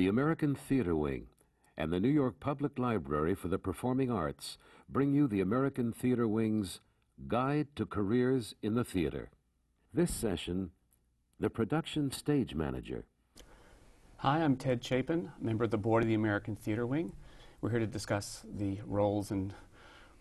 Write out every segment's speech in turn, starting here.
The American Theater Wing and the New York Public Library for the Performing Arts bring you the American Theater Wing's Guide to Careers in the Theater. This session, the production stage manager. Hi, I'm Ted Chapin, member of the board of the American Theater Wing. We're here to discuss the roles and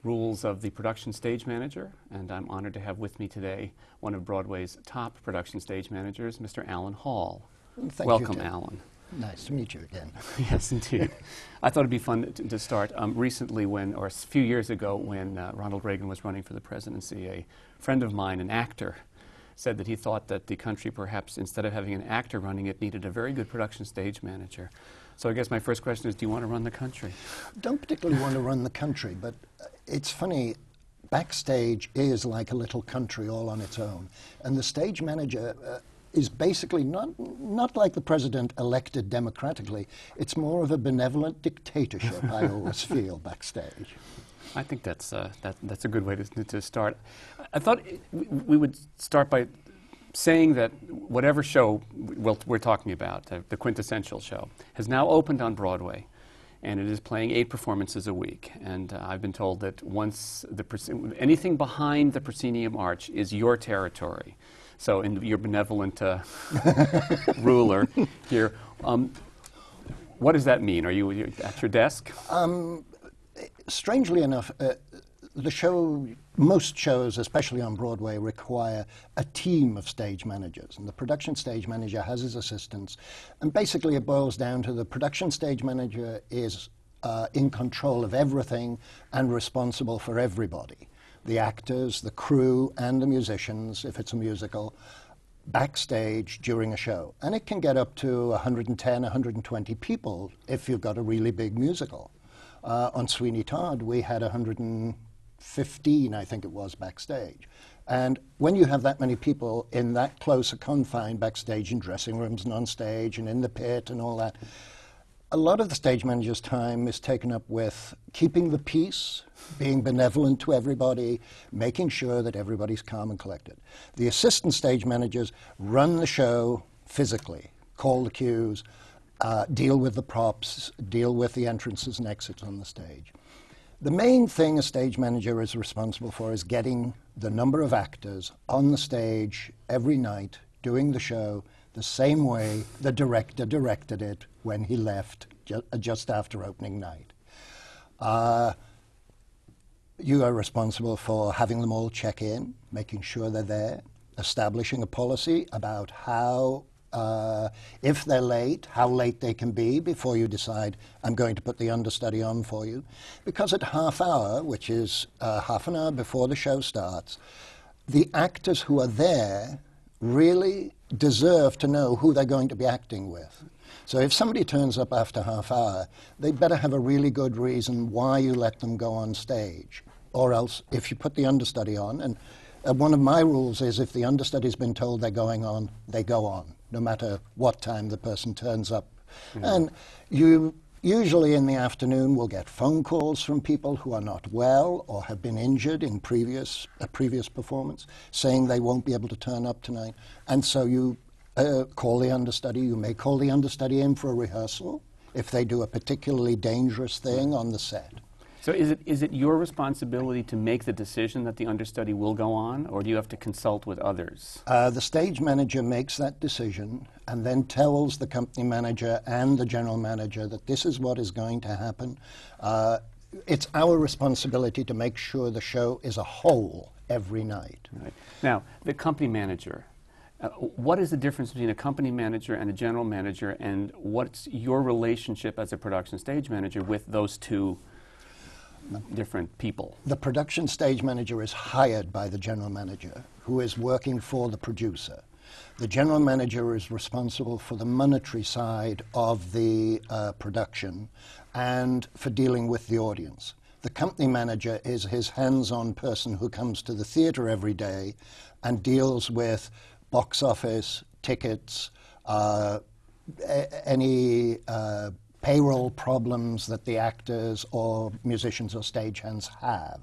rules of the production stage manager, and I'm honored to have with me today one of Broadway's top production stage managers, Mr. Alan Hall. Thank Welcome, you, Ted. Alan. Nice to meet you again. yes, indeed. I thought it'd be fun to, to start. Um, recently, when, or a few years ago, when uh, Ronald Reagan was running for the presidency, a friend of mine, an actor, said that he thought that the country, perhaps instead of having an actor running it, needed a very good production stage manager. So I guess my first question is, do you want to run the country? Don't particularly want to run the country, but uh, it's funny. Backstage is like a little country all on its own, and the stage manager uh, is basically not not like the president elected democratically. It's more of a benevolent dictatorship. I always feel backstage. I think that's, uh, that, that's a good way to, to start. I thought we would start by saying that whatever show we'll, we're talking about, uh, the quintessential show, has now opened on Broadway. And it is playing eight performances a week. And uh, I've been told that once the anything behind the proscenium arch is your territory. So, in your benevolent uh, ruler here, um, what does that mean? Are you at your desk? Strangely enough, uh, the show, most shows, especially on Broadway, require a team of stage managers. And the production stage manager has his assistants. And basically, it boils down to the production stage manager is uh, in control of everything and responsible for everybody the actors, the crew, and the musicians, if it's a musical, backstage during a show. And it can get up to 110, 120 people if you've got a really big musical. Uh, on Sweeney Todd, we had 115, I think it was, backstage. And when you have that many people in that close a confine backstage in dressing rooms and on stage and in the pit and all that, a lot of the stage manager's time is taken up with keeping the peace, being benevolent to everybody, making sure that everybody's calm and collected. The assistant stage managers run the show physically, call the cues, uh, deal with the props, deal with the entrances and exits on the stage. The main thing a stage manager is responsible for is getting the number of actors on the stage every night doing the show the same way the director directed it when he left ju- uh, just after opening night. Uh, you are responsible for having them all check in, making sure they're there, establishing a policy about how, uh, if they're late, how late they can be before you decide, I'm going to put the understudy on for you. Because at half hour, which is uh, half an hour before the show starts, the actors who are there really deserve to know who they're going to be acting with. So if somebody turns up after half hour, they better have a really good reason why you let them go on stage. Or else, if you put the understudy on, and uh, one of my rules is if the understudy's been told they're going on, they go on, no matter what time the person turns up. And you usually in the afternoon we'll get phone calls from people who are not well or have been injured in previous a previous performance, saying they won't be able to turn up tonight. And so you uh, call the understudy. You may call the understudy in for a rehearsal if they do a particularly dangerous thing on the set. So is it, is it your responsibility to make the decision that the understudy will go on, or do you have to consult with others? Uh, the stage manager makes that decision and then tells the company manager and the general manager that this is what is going to happen. Uh, it's our responsibility to make sure the show is a whole every night. Right. Now, the company manager. Uh, what is the difference between a company manager and a general manager, and what's your relationship as a production stage manager with those two different people? The production stage manager is hired by the general manager, who is working for the producer. The general manager is responsible for the monetary side of the uh, production and for dealing with the audience. The company manager is his hands on person who comes to the theater every day and deals with box office, tickets, uh, any uh, payroll problems that the actors or musicians or stagehands have.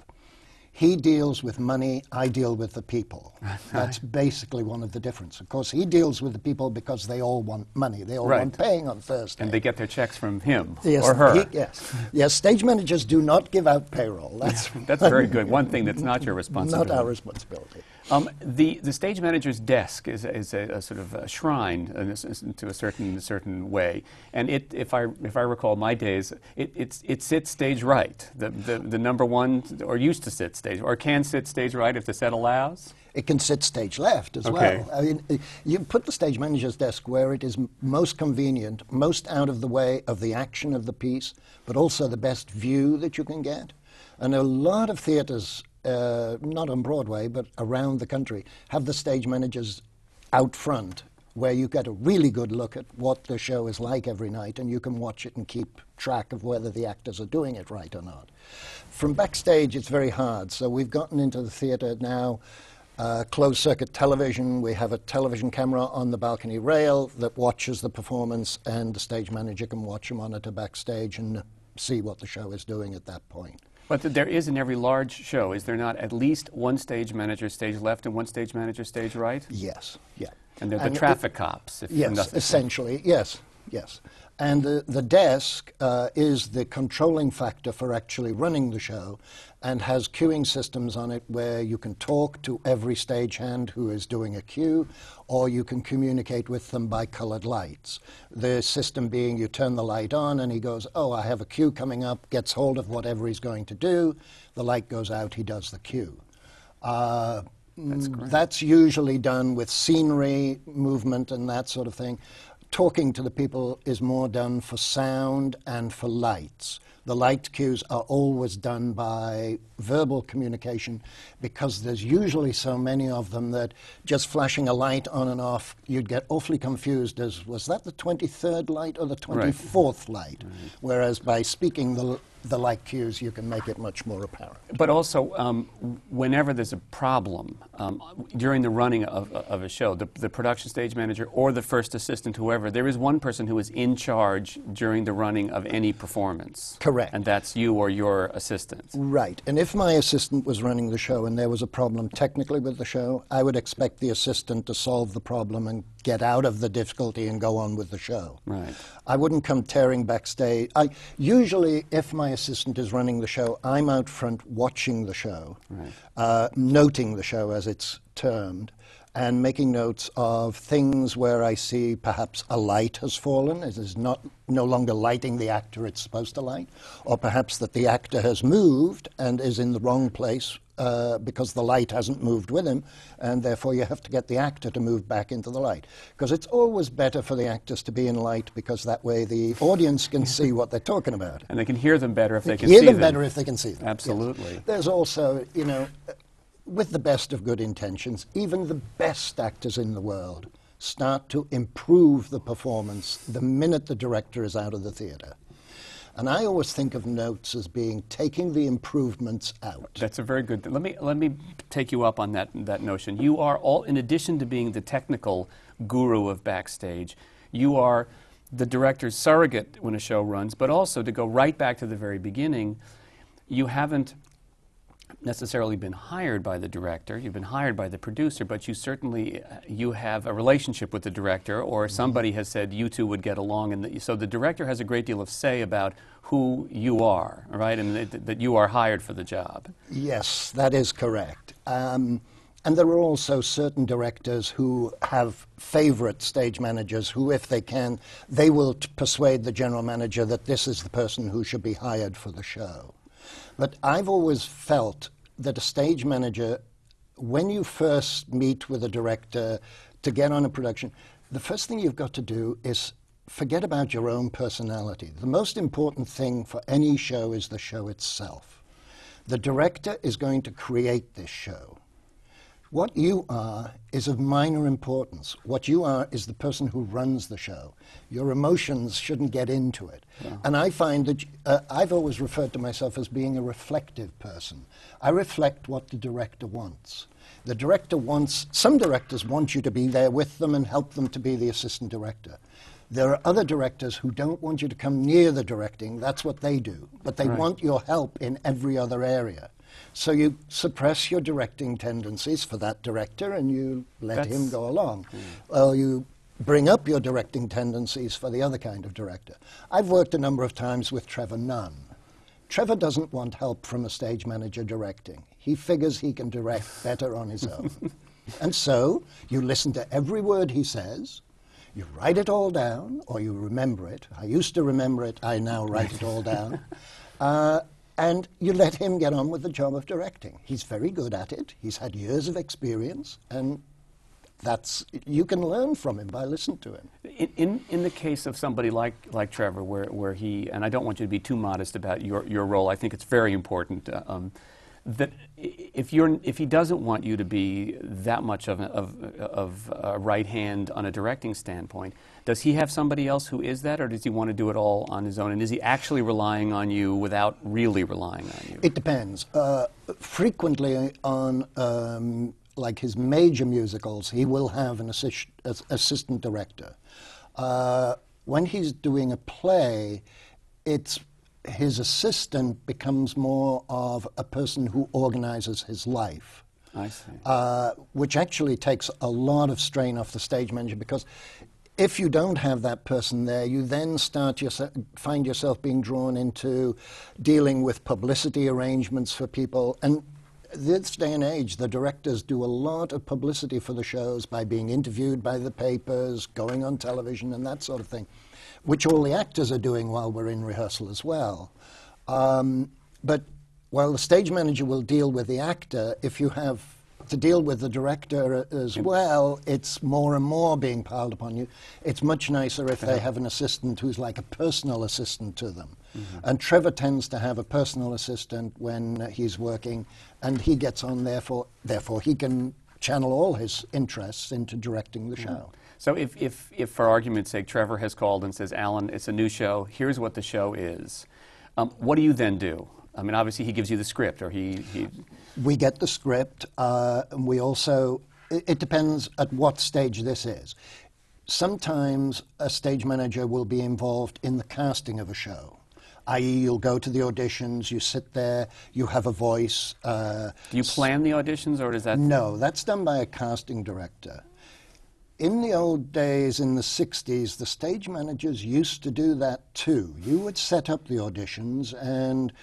He deals with money, I deal with the people. That's basically one of the differences. Of course, he deals with the people because they all want money. They all Right. want paying on Thursday. And they get their checks from him Yes, or her. he- yes. yes, stage managers do not give out payroll. That's, That's very good. One thing that's not your responsibility. not our responsibility. Um, the, the stage manager's desk is, is a, a sort of a shrine in a to a certain certain way, and it, if I if I recall my days, it, it's, it sits stage right. The, the, the number one, or used to sit stage, or can sit stage right if the set allows. It can sit stage left as Okay. well. I mean, you put the stage manager's desk where it is m- most convenient, most out of the way of the action of the piece, but also the best view that you can get. And a lot of theatres, uh, not on Broadway, but around the country, have the stage managers out front where you get a really good look at what the show is like every night and you can watch it and keep track of whether the actors are doing it right or not. From backstage, it's very hard. So we've gotten into the theatre now, uh, closed circuit television. We have a television camera on the balcony rail that watches the performance, and the stage manager can watch a monitor backstage and see what the show is doing at that point. But th- there is in every large show, is there not at least one stage manager stage left and one stage manager stage right? Yes, yeah. And they're the And it- traffic cops. If Yes, essentially, yes, yes. And the, the desk uh, is the controlling factor for actually running the show and has cueing systems on it where you can talk to every stagehand who is doing a cue or you can communicate with them by colored lights. The system being you turn the light on and he goes, Oh, I have a cue coming up, gets hold of whatever he's going to do. The light goes out, he does the cue. Uh, mm, that's usually done with scenery, movement, and that sort of thing. Talking to the people is more done for sound and for lights. The light cues are always done by verbal communication because there's usually so many of them that just flashing a light on and off, you'd get awfully confused as was that the 23rd light or the 24th light? Whereas by speaking the, the light cues, you can make it much more apparent. But also, um, whenever there's a problem um, during the running of, of a show, the, the production stage manager or the first assistant, whoever, there is one person who is in charge during the running of any performance. Correct. And that's you or your assistant. Right. And if my assistant was running the show and there was a problem technically with the show, I would expect the assistant to solve the problem and get out of the difficulty and go on with the show. Right. I wouldn't come tearing backstage. I usually, if my assistant is running the show, I'm out front watching the show, Right. uh, noting the show as it's termed, and making notes of things where I see perhaps a light has fallen, it is not no longer lighting the actor it's supposed to light, or perhaps that the actor has moved and is in the wrong place uh, because the light hasn't moved with him, and therefore you have to get the actor to move back into the light. Because it's always better for the actors to be in light because that way the audience can see what they're talking about. And they can hear them better if they can Hear see them better if they can see them. yes. Absolutely. There's also, you know, with the best of good intentions, even the best actors in the world start to improve the performance the minute the director is out of the theater. And I always think of notes as being taking the improvements out. That's a very good. Let me let me take you up on that that notion. You are all, in addition to being the technical guru of backstage, you are the director's surrogate when a show runs. But also to go right back to the very beginning, you haven't necessarily been hired by the director you've been hired by the producer but you certainly uh, you have a relationship with the director or somebody has said you two would get along and the, so the director has a great deal of say about who you are right and that, that you are hired for the job Yes, that is correct. Um, and there are also certain directors who have favorite stage managers who, if they can, they will t- persuade the general manager that this is the person who should be hired for the show. But I've always felt that a stage manager, when you first meet with a director to get on a production, the first thing you've got to do is forget about your own personality. The most important thing for any show is the show itself. The director is going to create this show. What you are is of minor importance. What you are is the person who runs the show. Your emotions shouldn't get into it. And I find that uh, I've always referred to myself as being a reflective person. I reflect what the director wants. The director wants, some directors want you to be there with them and help them to be the assistant director. There are other directors who don't want you to come near the directing. That's what they do. But they Right. want your help in every other area. So you suppress your directing tendencies for that director and you let That's- him go along. Or you bring up your directing tendencies for the other kind of director. I've worked a number of times with Trevor Nunn. Trevor doesn't want help from a stage manager directing. He figures he can direct better on his own. and so you listen to every word he says, you write it all down, or you remember it. I used to remember it, I now write it all down. Uh, and you let him get on with the job of directing. He's very good at it. He's had years of experience, and that's you can learn from him by listening to him. In, in, in the case of somebody like, like Trevor, where, where he, and I don't want you to be too modest about your, your role, I think it's very important. Uh, um, that if, you're, if he doesn't want you to be that much of a, of, of a right hand on a directing standpoint, does he have somebody else who is that, or does he want to do it all on his own? And is he actually relying on you without really relying on you? It depends. Uh, frequently on um, like his major musicals, he will have an assist- assistant director. Uh, when he's doing a play, it's his assistant becomes more of a person who organizes his life I see. uh, which actually takes a lot of strain off the stage manager because if you don't have that person there, you then start yourse- find yourself being drawn into dealing with publicity arrangements for people. And this day and age, the directors do a lot of publicity for the shows by being interviewed by the papers, going on television, and that sort of thing, which all the actors are doing while we're in rehearsal as well. Um, but while the stage manager will deal with the actor, if you have to deal with the director as well, it's more and more being piled upon you. It's much nicer if they have an assistant who's like a personal assistant to them. And Trevor tends to have a personal assistant when uh, he's working, and he gets on, therefore, therefore he can channel all his interests into directing the show. So if, if, if, for argument's sake, Trevor has called and says, Alan, it's a new show, here's what the show is, um, what do you then do? I mean, obviously, he gives you the script, or he. he We get the script, uh, and we also, it, it depends at what stage this is. Sometimes a stage manager will be involved in the casting of a show, i.e., you'll go to the auditions, you sit there, you have a voice. Uh, do you plan the auditions, or does that. no, that's done by a casting director. In the old days, in the 60s, the stage managers used to do that too. You would set up the auditions and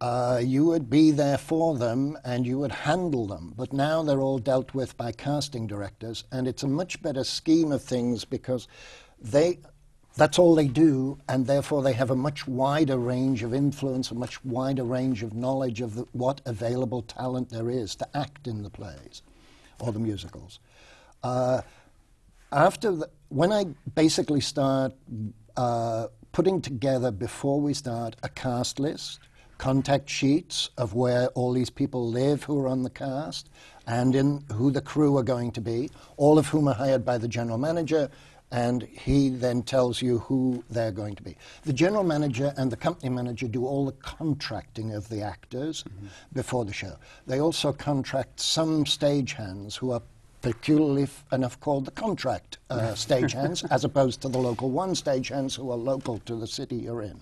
uh, you would be there for them and you would handle them. But now they're all dealt with by casting directors, and it's a much better scheme of things because they. That's all they do, and therefore they have a much wider range of influence, a much wider range of knowledge of the, what available talent there is to act in the plays or the musicals. Uh, after the, when I basically start uh, putting together before we start a cast list, contact sheets of where all these people live who are on the cast, and in who the crew are going to be, all of whom are hired by the general manager, and he then tells you who they're going to be. The general manager and the company manager do all the contracting of the actors before the show. They also contract some stagehands who are peculiarly f- enough called the contract uh, stagehands, as opposed to the local one stagehands who are local to the city you're in.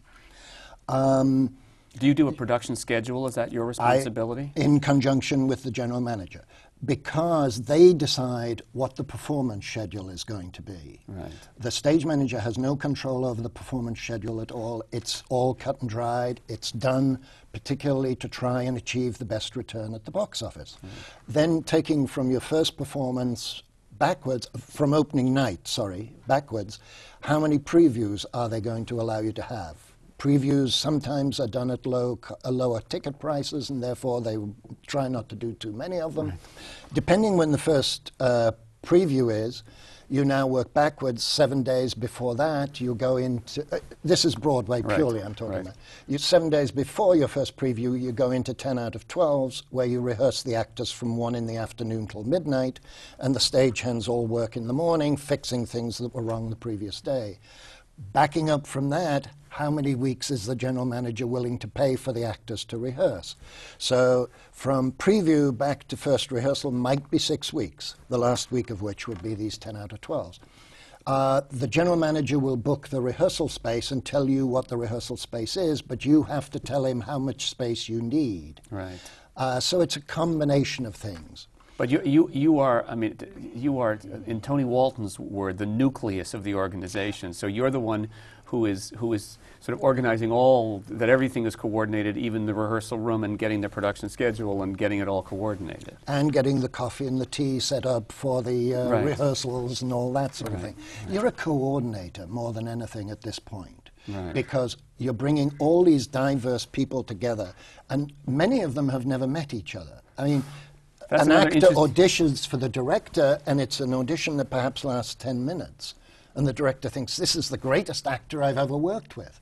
Um, Do you do a production schedule? Is that your I- responsibility? in conjunction with the general manager, because they decide what the performance schedule is going to be. Right. The stage manager has no control over the performance schedule at all. It's all cut and dried. It's done particularly to try and achieve the best return at the box office. Mm-hmm. Then taking from your first performance backwards, from opening night, sorry, backwards, how many previews are they going to allow you to have? Previews sometimes are done at low, uh, lower ticket prices, and therefore they try not to do too many of them. Depending when the first uh, preview is, you now work backwards. Seven days before that, you go into. Uh, this is Broadway Right, purely. I'm talking right. about. You, seven days before your first preview, you go into 10 out of 12s, where you rehearse the actors from 1 in the afternoon till midnight, and the stagehands all work in the morning, fixing things that were wrong the previous day. Backing up from that, how many weeks is the general manager willing to pay for the actors to rehearse? So, from preview back to first rehearsal might be six weeks, the last week of which would be these 10 out of 12s. Uh, the general manager will book the rehearsal space and tell you what the rehearsal space is, but you have to tell him how much space you need. Right. Uh, so it's a combination of things. But you, you, you are, I mean, you are, in Tony Walton's word, the nucleus of the organization. So you're the one who is, who is sort of organizing all, that everything is coordinated, even the rehearsal room and getting the production schedule and getting it all coordinated. and getting the coffee and the tea set up for the uh, Right. rehearsals and all that sort of Right, thing. You're a coordinator more than anything at this point. Right. Because you're bringing all these diverse people together, and many of them have never met each other. I mean, That's an actor auditions for the director, and it's an audition that perhaps lasts 10 minutes. And the director thinks, this is the greatest actor I've ever worked with.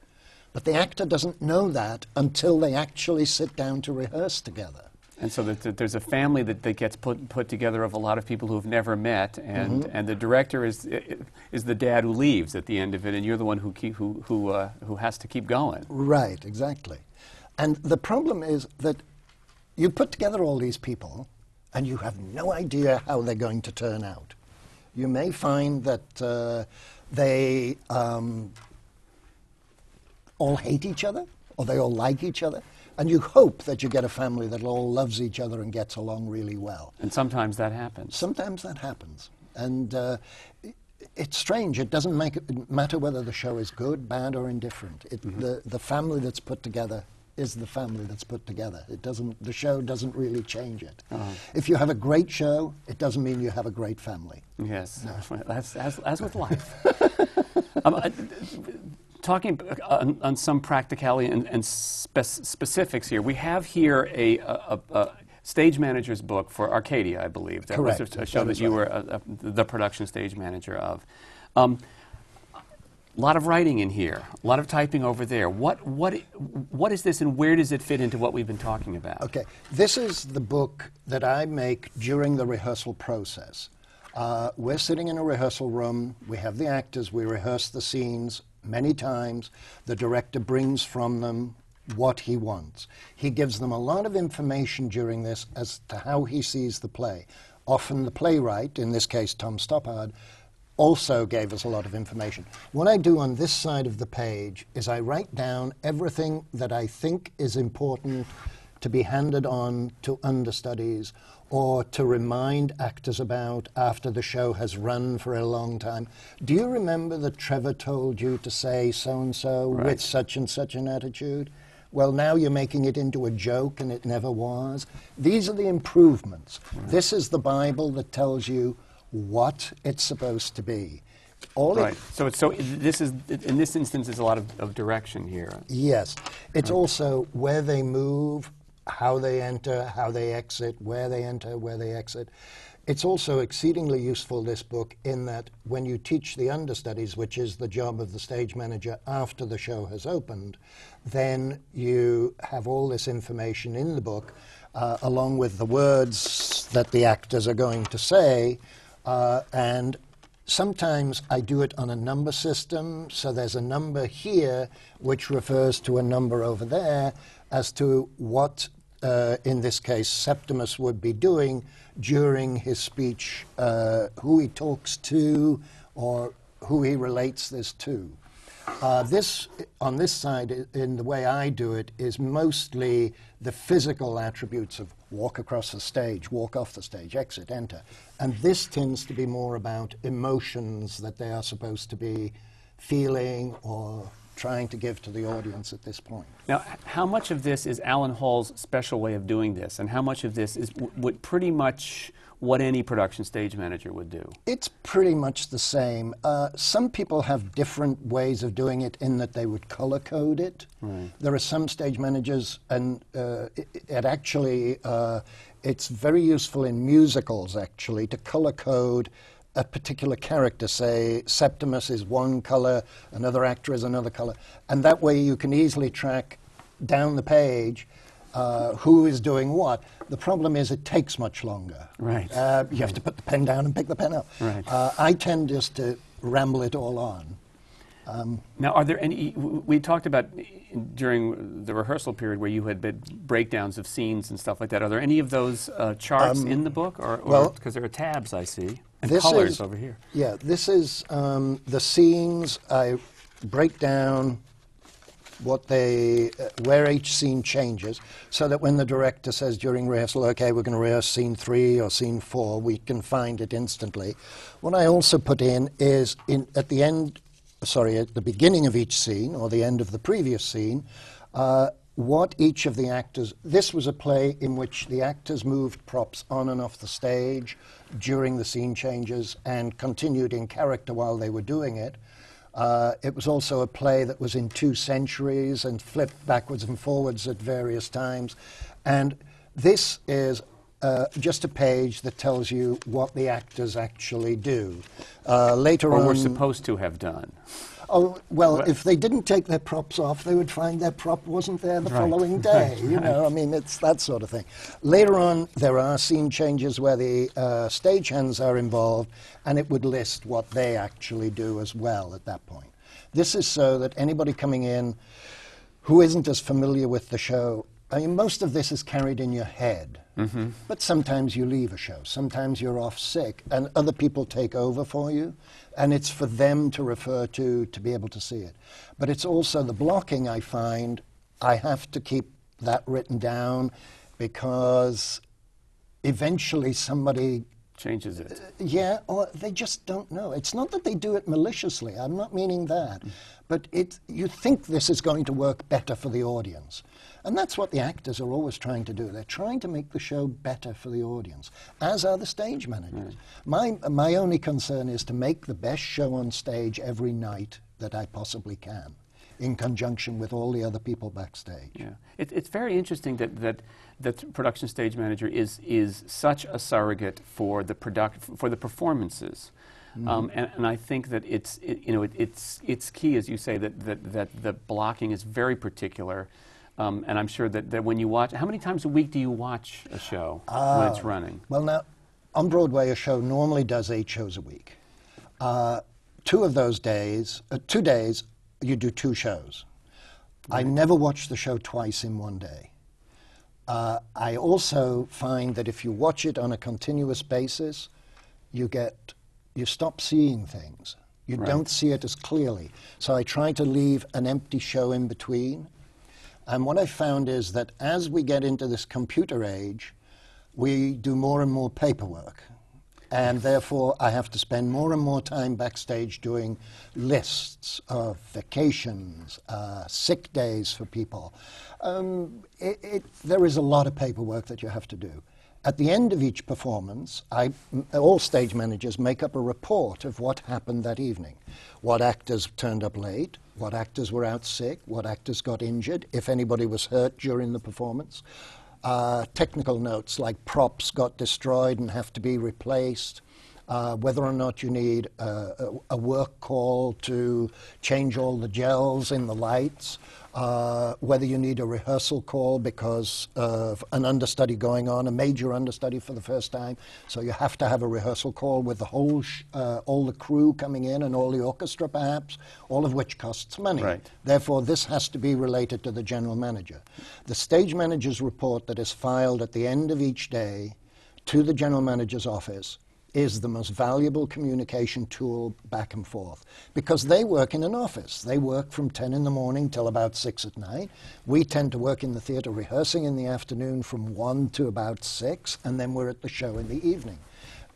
But the actor doesn't know that until they actually sit down to rehearse together. And so that, that there's a family that, that gets put, put together of a lot of people who have never met, and, and the director is, is the dad who leaves at the end of it, and you're the one who, keep, who, who, uh, who has to keep going. Right, exactly. And the problem is that you put together all these people and you have no idea how they're going to turn out. You may find that uh, they um, all hate each other or they all like each other. And you hope that you get a family that all loves each other and gets along really well. And sometimes that happens. Sometimes that happens. And uh, it's strange. It doesn't make it matter whether the show is good, bad, or indifferent. It, the, the family that's put together is the family that's put together. It doesn't, the show doesn't really change it. If you have a great show, it doesn't mean you have a great family. Yes, as, as, as with life. um, uh, talking on, on some practicality and, and spec- specifics here, we have here a, a, a, a stage manager's book for Arcadia, I believe. That was Correct. a, a show That you right. were uh uh the production stage manager of. Um, a lot of writing in here, a lot of typing over there. What, what, what is this and where does it fit into what we've been talking about? Okay, this is the book that I make during the rehearsal process. Uh, we're sitting in a rehearsal room, we have the actors, we rehearse the scenes many times. The director brings from them what he wants. He gives them a lot of information during this as to how he sees the play. Often the playwright, in this case Tom Stoppard, also gave us a lot of information. What I do on this side of the page is I write down everything that I think is important to be handed on to understudies or to remind actors about after the show has run for a long time. Do you remember that Trevor told you to say so and so Right. with such and such an attitude? Well, now you're making it into a joke and it never was. These are the improvements. This is the Bible that tells you what it's supposed to be. All it- So, it's, so this is in this instance, there's a lot of, of direction here. Yes. It's also where they move, how they enter, how they exit, where they enter, where they exit. It's also exceedingly useful, this book, in that when you teach the understudies, which is the job of the stage manager after the show has opened, then you have all this information in the book, uh, along with the words that the actors are going to say, uh, and Sometimes I do it on a number system, so there's a number here which refers to a number over there as to what, uh, in this case, Septimus would be doing during his speech, uh, who he talks to, or who he relates this to. Uh, this, on this side, in the way I do it, is mostly the physical attributes of walk across the stage, walk off the stage, exit, enter. And this tends to be more about emotions that they are supposed to be feeling or trying to give to the audience at this point. Now, how much of this is Alan Hall's special way of doing this, and how much of this is would pretty much what any production stage manager would do? It's pretty much the same. Uh, some people have different ways of doing it in that they would color code it. There are some stage managers, and uh, it, it actually uh, it's very useful in musicals actually to color code a particular character. Say Septimus is one color, another actor is another color, and that way you can easily track down the page. Uh, who is doing what? The problem is it takes much longer. Right. Uh, you have to put the pen down and pick the pen up. Right. Uh, I tend just to ramble it all on. Now, are there any? We talked about during the rehearsal period where you had been breakdowns of scenes and stuff like that. Are there any of those uh, charts in the book, or Um, well, because there are tabs I see and this colors is- over here? Yeah, this is um, the scenes I break down what they, uh, where each scene changes, so that when the director says during rehearsal, okay, we're going to rehearse scene three or scene four, we can find it instantly. What I also put in is in, at the end, sorry, at the beginning of each scene or the end of the previous scene, uh, what each of the actors, this was a play in which the actors moved props on and off the stage during the scene changes and continued in character while they were doing it. Uh, it was also a play that was in two centuries and flipped backwards and forwards at various times. And this is uh, just a page that tells you what the actors actually do. Uh, later or on, we're supposed to have done. Oh, well, if they didn't take their props off, they would find their prop wasn't there the Right, following day. right, You know, I mean, it's that sort of thing. Later on, there are scene changes where the uh, stagehands are involved, and it would list what they actually do as well at that point. This is so that anybody coming in who isn't as familiar with the show, I mean, most of this is carried in your head. Mm-hmm. But sometimes you leave a show. Sometimes you're off sick, and other people take over for you, and it's for them to refer to to be able to see it. But it's also the blocking I find. I have to keep that written down because eventually somebody Changes it. Uh, yeah, or they just don't know. It's not that they do it maliciously. I'm not meaning that. Mm. But it, you think this is going to work better for the audience. And that's what the actors are always trying to do. They're trying to make the show better for the audience, as are the stage managers. My, my only concern is to make the best show on stage every night that I possibly can, in conjunction with all the other people backstage. Yeah, it, it's very interesting that that that production stage manager is is such a surrogate for the product for the performances. Um, and, and I think that it's it, you know it, it's it's key as you say that, that, that the blocking is very particular, um, and I'm sure that, that when you watch how many times a week do you watch a show when it's running? Well, now, on Broadway, a show normally does eight shows a week. Uh, two of those days, uh, two days, you do two shows. I never watch the show twice in one day. Uh, I also find that if you watch it on a continuous basis, you get you stop seeing things. You Right. don't see it as clearly. So I try to leave an empty show in between. And what I found is that as we get into this computer age, we do more and more paperwork. And therefore, I have to spend more and more time backstage doing lists of vacations, uh, sick days for people. Um, it, it, there is a lot of paperwork that you have to do. At the end of each performance, I, all stage managers make up a report of what happened that evening. What actors turned up late, what actors were out sick, what actors got injured, if anybody was hurt during the performance. Uh, technical notes like props got destroyed and have to be replaced. Uh, whether or not you need a, a, work call to change all the gels in the lights, uh, whether you need a rehearsal call because of an understudy going on, a major understudy for the first time. So you have to have a rehearsal call with the whole, sh- uh, all the crew coming in and all the orchestra perhaps, all of which costs money. Right. Therefore, this has to be related to the general manager. The stage manager's report that is filed at the end of each day to the general manager's office is the most valuable communication tool back and forth because they work in an office. They work from 10 in the morning till about 6 at night. We tend to work in the theater rehearsing in the afternoon from 1 to about 6, and then we're at the show in the evening.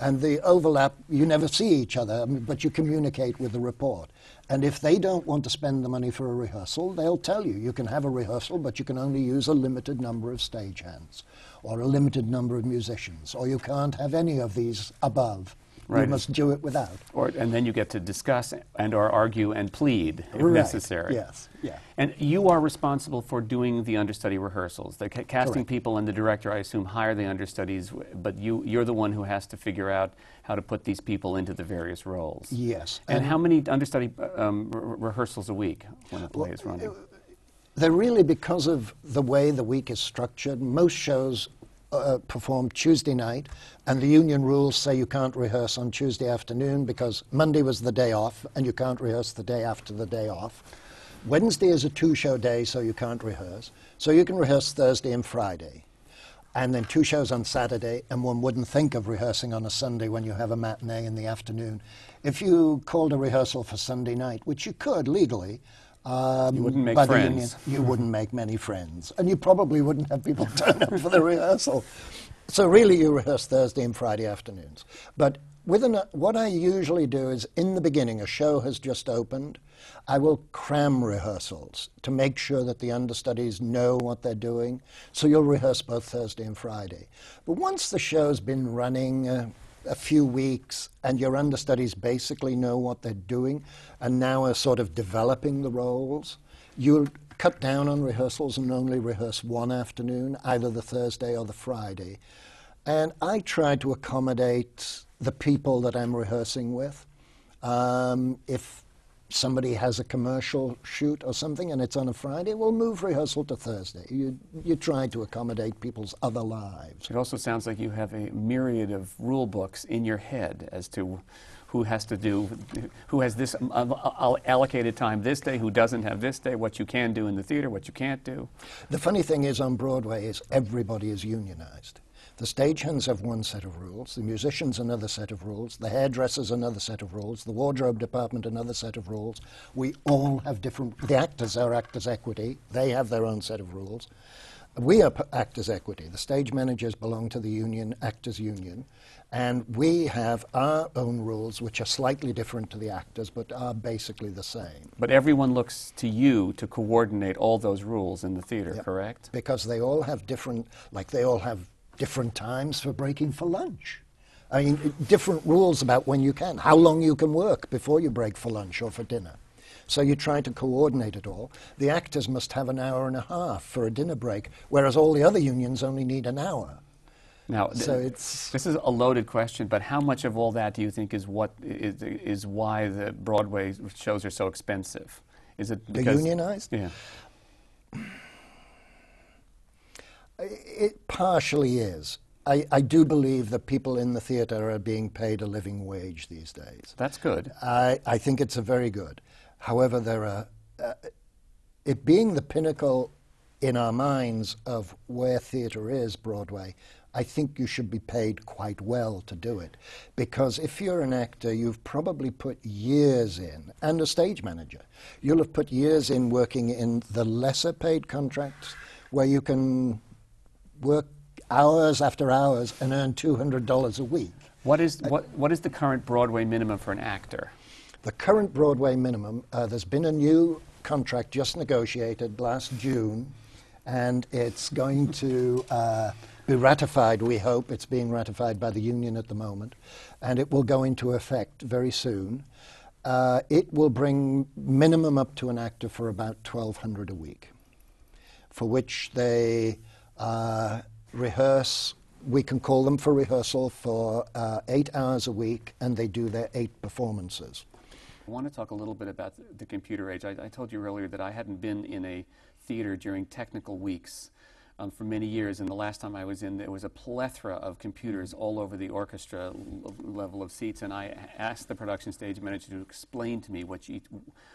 And the overlap, you never see each other, but you communicate with the report. And if they don't want to spend the money for a rehearsal, they'll tell you you can have a rehearsal, but you can only use a limited number of stagehands or a limited number of musicians, or you can't have any of these above. Right. You must do it without. Or, and then you get to discuss and or argue and plead if Right, necessary. yes, yeah. And you are responsible for doing the understudy rehearsals. The ca- casting Correct. people and the director, I assume, hire the understudies, but you, you're the one who has to figure out how to put these people into the various roles. Yes. And, how many understudy um, re- rehearsals a week when a play is running? They're really because of the way the week is structured. Most shows uh, perform Tuesday night, and the union rules say you can't rehearse on Tuesday afternoon because Monday was the day off, and you can't rehearse the day after the day off. Wednesday is a two show day, so you can't rehearse. So you can rehearse Thursday and Friday. And then two shows on Saturday, and one wouldn't think of rehearsing on a Sunday when you have a matinee in the afternoon. If you called a rehearsal for Sunday night, which you could legally, um, You wouldn't make the friends. union, you wouldn't make many friends. And you probably wouldn't have people turn up for the rehearsal. So really you rehearse Thursday and Friday afternoons. But with an, what I usually do is in the beginning, a show has just opened, I will cram rehearsals to make sure that the understudies know what they're doing. So you'll rehearse both Thursday and Friday. But once the show's been running uh, a few weeks and your understudies basically know what they're doing and now are sort of developing the roles, you'll cut down on rehearsals and only rehearse one afternoon, either the Thursday or the Friday. And I try to accommodate the people that I'm rehearsing with. Um, if somebody has a commercial shoot or something and it's on a Friday, we'll move rehearsal to Thursday. You, you try to accommodate people's other lives. It also sounds like you have a myriad of rule books in your head as to who has to do, who has this um, uh, allocated time this day, who doesn't have this day, what you can do in the theater, what you can't do. The funny thing is on Broadway is everybody is unionized. The stagehands have one set of rules, the musicians another set of rules, the hairdressers another set of rules, the wardrobe department another set of rules. We all have different. The actors are actors equity; they have their own set of rules. We are p- actors equity. The stage managers belong to the union, actors union, and we have our own rules, which are slightly different to the actors, but are basically the same. But everyone looks to you to coordinate all those rules in the theater, Yep. correct? because they all have different, like they all have different times for breaking for lunch. I mean, different rules about when you can, how long you can work before you break for lunch or for dinner. So you try to coordinate it all. The actors must have an hour and a half for a dinner break, whereas all the other unions only need an hour. Now, So it's this is a loaded question, but how much of all that do you think is what is, is why the Broadway shows are so expensive? Is it the unionized. Yeah. It partially is. I, I do believe that people in the theatre are being paid a living wage these days. That's good. I, I think it's a very good. However, there are uh, it being the pinnacle in our minds of where theatre is, Broadway. I think you should be paid quite well to do it, because if you're an actor, you've probably put years in, and a stage manager, you'll have put years in working in the lesser paid contracts, where you can work hours after hours and earn two hundred dollars a week. What is what what is the current Broadway minimum for an actor? The current Broadway minimum, uh, there's been a new contract just negotiated last June, and it's going to uh, be ratified, we hope. It's being ratified by the union at the moment, and it will go into effect very soon. Uh, it will bring minimum up to an actor for about 1200 a week, for which they uh, rehearse. We can call them for rehearsal for uh, eight hours a week, and they do their eight performances. I want to talk a little bit about the, computer age. I, I told you earlier that I hadn't been in a theater during technical weeks um, for many years, and the last time I was in, there was a plethora of computers all over the orchestra level of seats, and I asked the production stage manager to explain to me what each,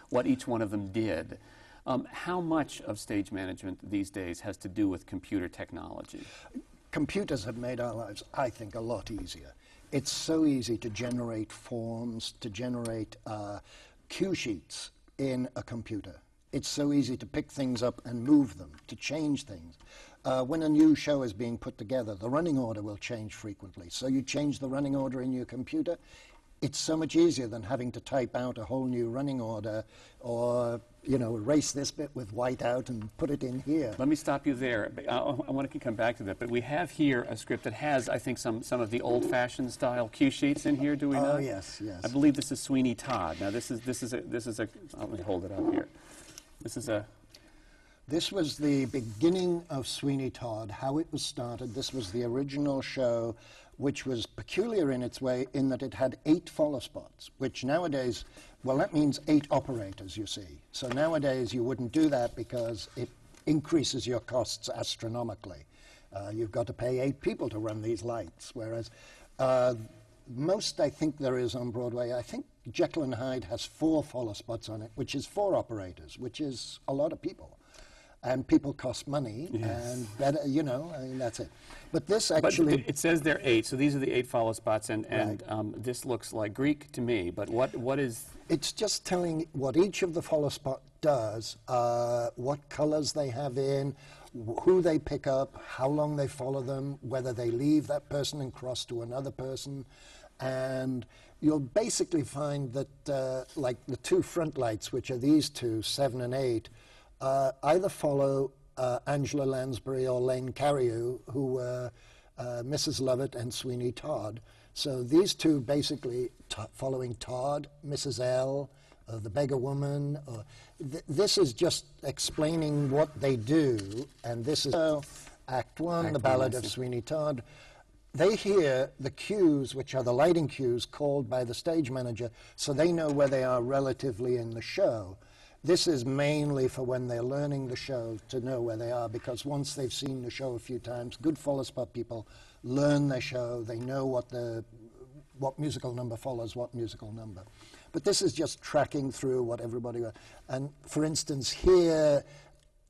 what each one of them did. Um, how much of stage management these days has to do with computer technology? computers have made our lives, I think, a lot easier. It's so easy to generate forms, to generate uh, cue sheets in a computer. It's so easy to pick things up and move them, to change things. Uh, when a new show is being put together, the running order will change frequently. So you change the running order in your computer. It's so much easier than having to type out a whole new running order or, you know, erase this bit with white out and put it in here. Let me stop you there. Uh, I, I want to come back to that, but we have here a script that has, I think, some, some of the old-fashioned style cue sheets in here. Do we Oh, not? yes, yes. I believe this is Sweeney Todd. Now, this is this is a this is a. Let me hold it up here. This is a. This was the beginning of Sweeney Todd, how it was started. This was the original show, which was peculiar in its way in that it had eight follow spots, which nowadays, well, that means eight operators, you see. So nowadays you wouldn't do that because it increases your costs astronomically. Uh, you've got to pay eight people to run these lights, whereas uh, most I think there is on Broadway, I think Jekyll and Hyde has four follow spots on it, which is four operators, which is a lot of people. And people cost money, and better, you know, I mean, that's it. But this But actually, it says there are eight, so these are the eight follow spots, and, and Right. um, this looks like Greek to me. But what what is? it's just telling what each of the follow spot does, uh, what colors they have in, wh- who they pick up, how long they follow them, whether they leave that person and cross to another person. And you'll basically find that, uh, like the two front lights, which are these two, seven and eight, uh, either follow uh, Angela Lansbury or Len Cariou, who were uh, Mrs. Lovett and Sweeney Todd. So these two basically t- following Todd, Mrs. L, uh, the beggar woman. Or th- this is just explaining what they do, and this is uh, Act One, Act the Ballad of. Sweeney Todd. They hear the cues, which are the lighting cues called by the stage manager, so they know where they are relatively in the show. This is mainly for when they're learning the show to know where they are, because once they've seen the show a few times, good follow spot people learn their show. They know what the what musical number follows what musical number. But this is just tracking through what everybody. And for instance, here.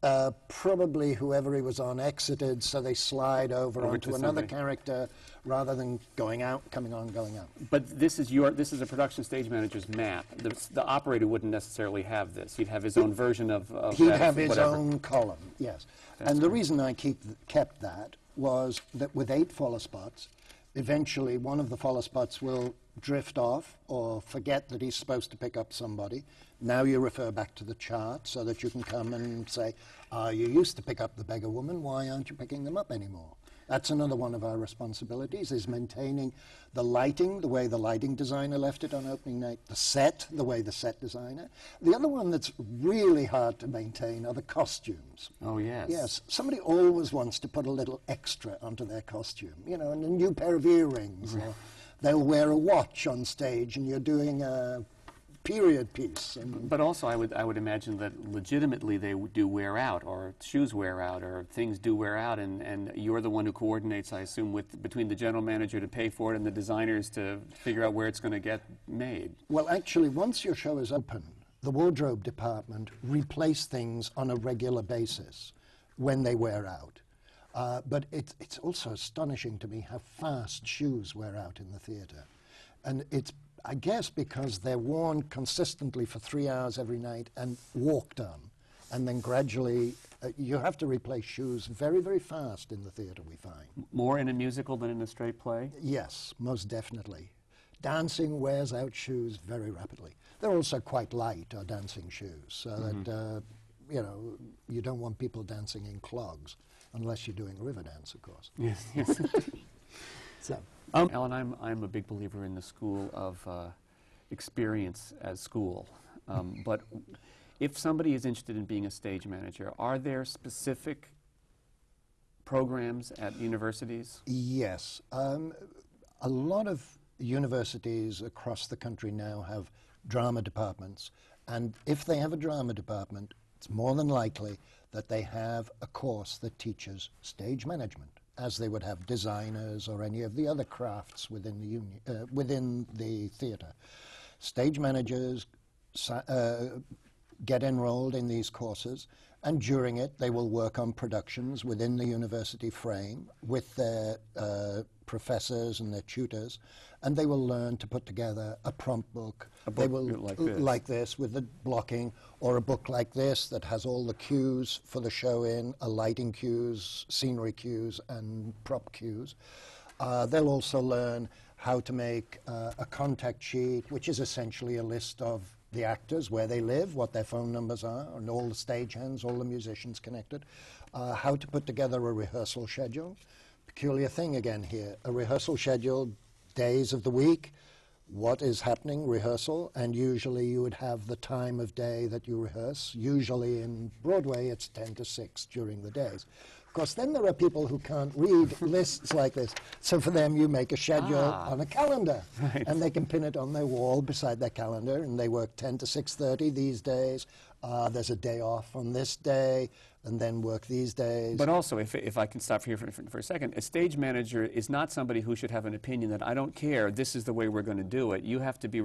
Uh, probably whoever he was on exited, so they slide over, Over onto another somebody. character rather than going out, coming on, going out. But this is your this is a production stage manager's map. The, the operator wouldn't necessarily have this. He'd have his own version of, of He'd have his whatever. own column, yes. That's and the reason I keep kept that was that with eight follow spots, eventually one of the follow spots will drift off or forget that he's supposed to pick up somebody. Now you refer back to the chart so that you can come and say, uh, you used to pick up the beggar woman, why aren't you picking them up anymore? That's another one of our responsibilities is maintaining the lighting, the way the lighting designer left it on opening night, the set, the way the set designer. The other one that's really hard to maintain are the costumes. Oh yes. Yes, somebody always wants to put a little extra onto their costume, you know, and a new pair of earrings. Or they'll wear a watch on stage and you're doing a period piece. And But also, I would I would imagine that legitimately they do wear out, or shoes wear out, or things do wear out, and, and you're the one who coordinates, I assume, with between the general manager to pay for it and the designers to figure out where it's going to get made. Well, actually, once your show is open, the wardrobe department replace things on a regular basis when they wear out. Uh, but it's, it's also astonishing to me how fast shoes wear out in the theatre. And it's, I guess, because they're worn consistently for three hours every night and walked on. And then gradually, uh, you have to replace shoes very, very fast in the theatre, we find. More in a musical than in a straight play. Yes, most definitely. Dancing wears out shoes very rapidly. They're also quite light, our dancing shoes, so that, uh, you know, you don't want people dancing in clogs, unless you're doing Riverdance, of course. Yes. yes. So, Um, Alan, I'm, I'm a big believer in the school of uh, experience as school. Um, but if somebody is interested in being a stage manager, are there specific programs at universities? yes, um, a lot of universities across the country now have drama departments, and if they have a drama department, it's more than likely that they have a course that teaches stage management, as they would have designers or any of the other crafts within the union, uh, within the theatre. Stage managers uh, get enrolled in these courses, and during it, they will work on productions within the university frame with their uh, professors and their tutors, and they will learn to put together a prompt book. A they book will like this. like this with the blocking, or a book like this that has all the cues for the show in, a lighting cues, scenery cues, and prop cues. Uh, they'll also learn how to make uh, a contact sheet, which is essentially a list of the actors, where they live, what their phone numbers are, and all the stagehands, all the musicians connected. Uh, how to put together a rehearsal schedule. Peculiar thing again here a rehearsal schedule, days of the week, what is happening, rehearsal, and usually you would have the time of day that you rehearse. Usually in Broadway, it's 10 to 6 during the days. Of course, then there are people who can't read lists like this. So for them, you make a schedule Ah. on a calendar, Right. and they can pin it on their wall beside their calendar, and they work 10 to 6:30 these days. Uh, there's a day off on this day, and then work these days. But also, if, if I can stop here for, for, for a second, a stage manager is not somebody who should have an opinion that I don't care, this is the way we're going to do it. You have to be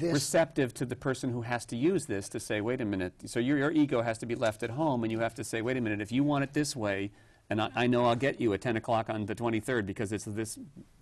receptive to the person who has to use this to say, wait a minute. So your, your ego has to be left at home, and you have to say, wait a minute, if you want it this way, and I, I know I'll get you at 10 o'clock on the 23rd because it's this.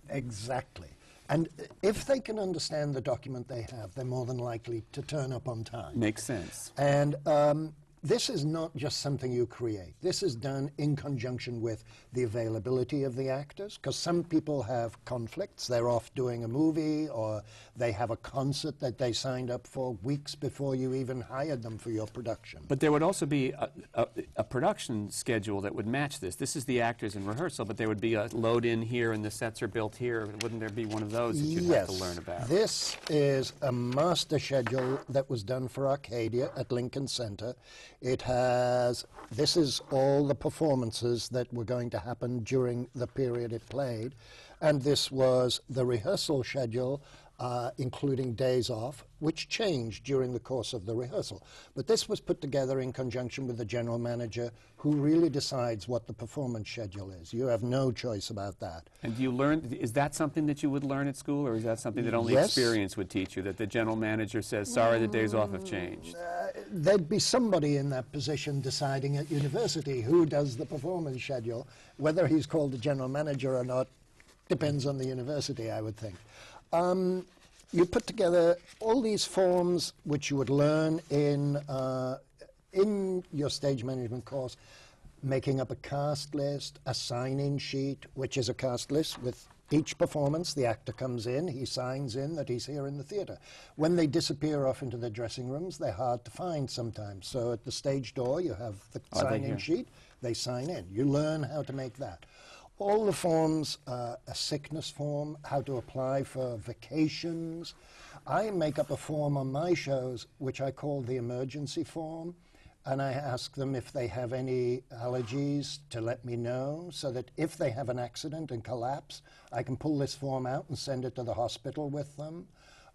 Exactly. And if they can understand the document they have, they're more than likely to turn up on time. Makes sense. And um, this is not just something you create. This is done in conjunction with the availability of the actors, because some people have conflicts. They're off doing a movie, or they have a concert that they signed up for weeks before you even hired them for your production. But there would also be a, a, a production schedule that would match this. This is the actors in rehearsal, but there would be a load in here and the sets are built here. Wouldn't there be one of those that you'd yes, have to learn about? This is a master schedule that was done for Arcadia at Lincoln Center. It has, this is all the performances that were going to happen during the period it played. And this was the rehearsal schedule, uh, including days off, which changed during the course of the rehearsal. But this was put together in conjunction with the general manager who really decides what the performance schedule is. You have no choice about that. And do you learn, is that something that you would learn at school, or is that something that only Yes. experience would teach you, that the general manager says, sorry, the days off have changed? there'd be somebody in that position deciding at university who does the performance schedule. Whether he's called the general manager or not depends on the university, I would think. Um, you put together all these forms which you would learn in, uh, in your stage management course, making up a cast list, a sign-in sheet, which is a cast list with each performance, the actor comes in, he signs in that he's here in the theatre. When they disappear off into their dressing rooms, they're hard to find sometimes. So at the stage door, you have the sign in sheet, they sign in. You learn how to make that. All the forms, a sickness form, how to apply for vacations. I make up a form on my shows which I call the emergency form. And I ask them if they have any allergies to let me know so that if they have an accident and collapse, I can pull this form out and send it to the hospital with them.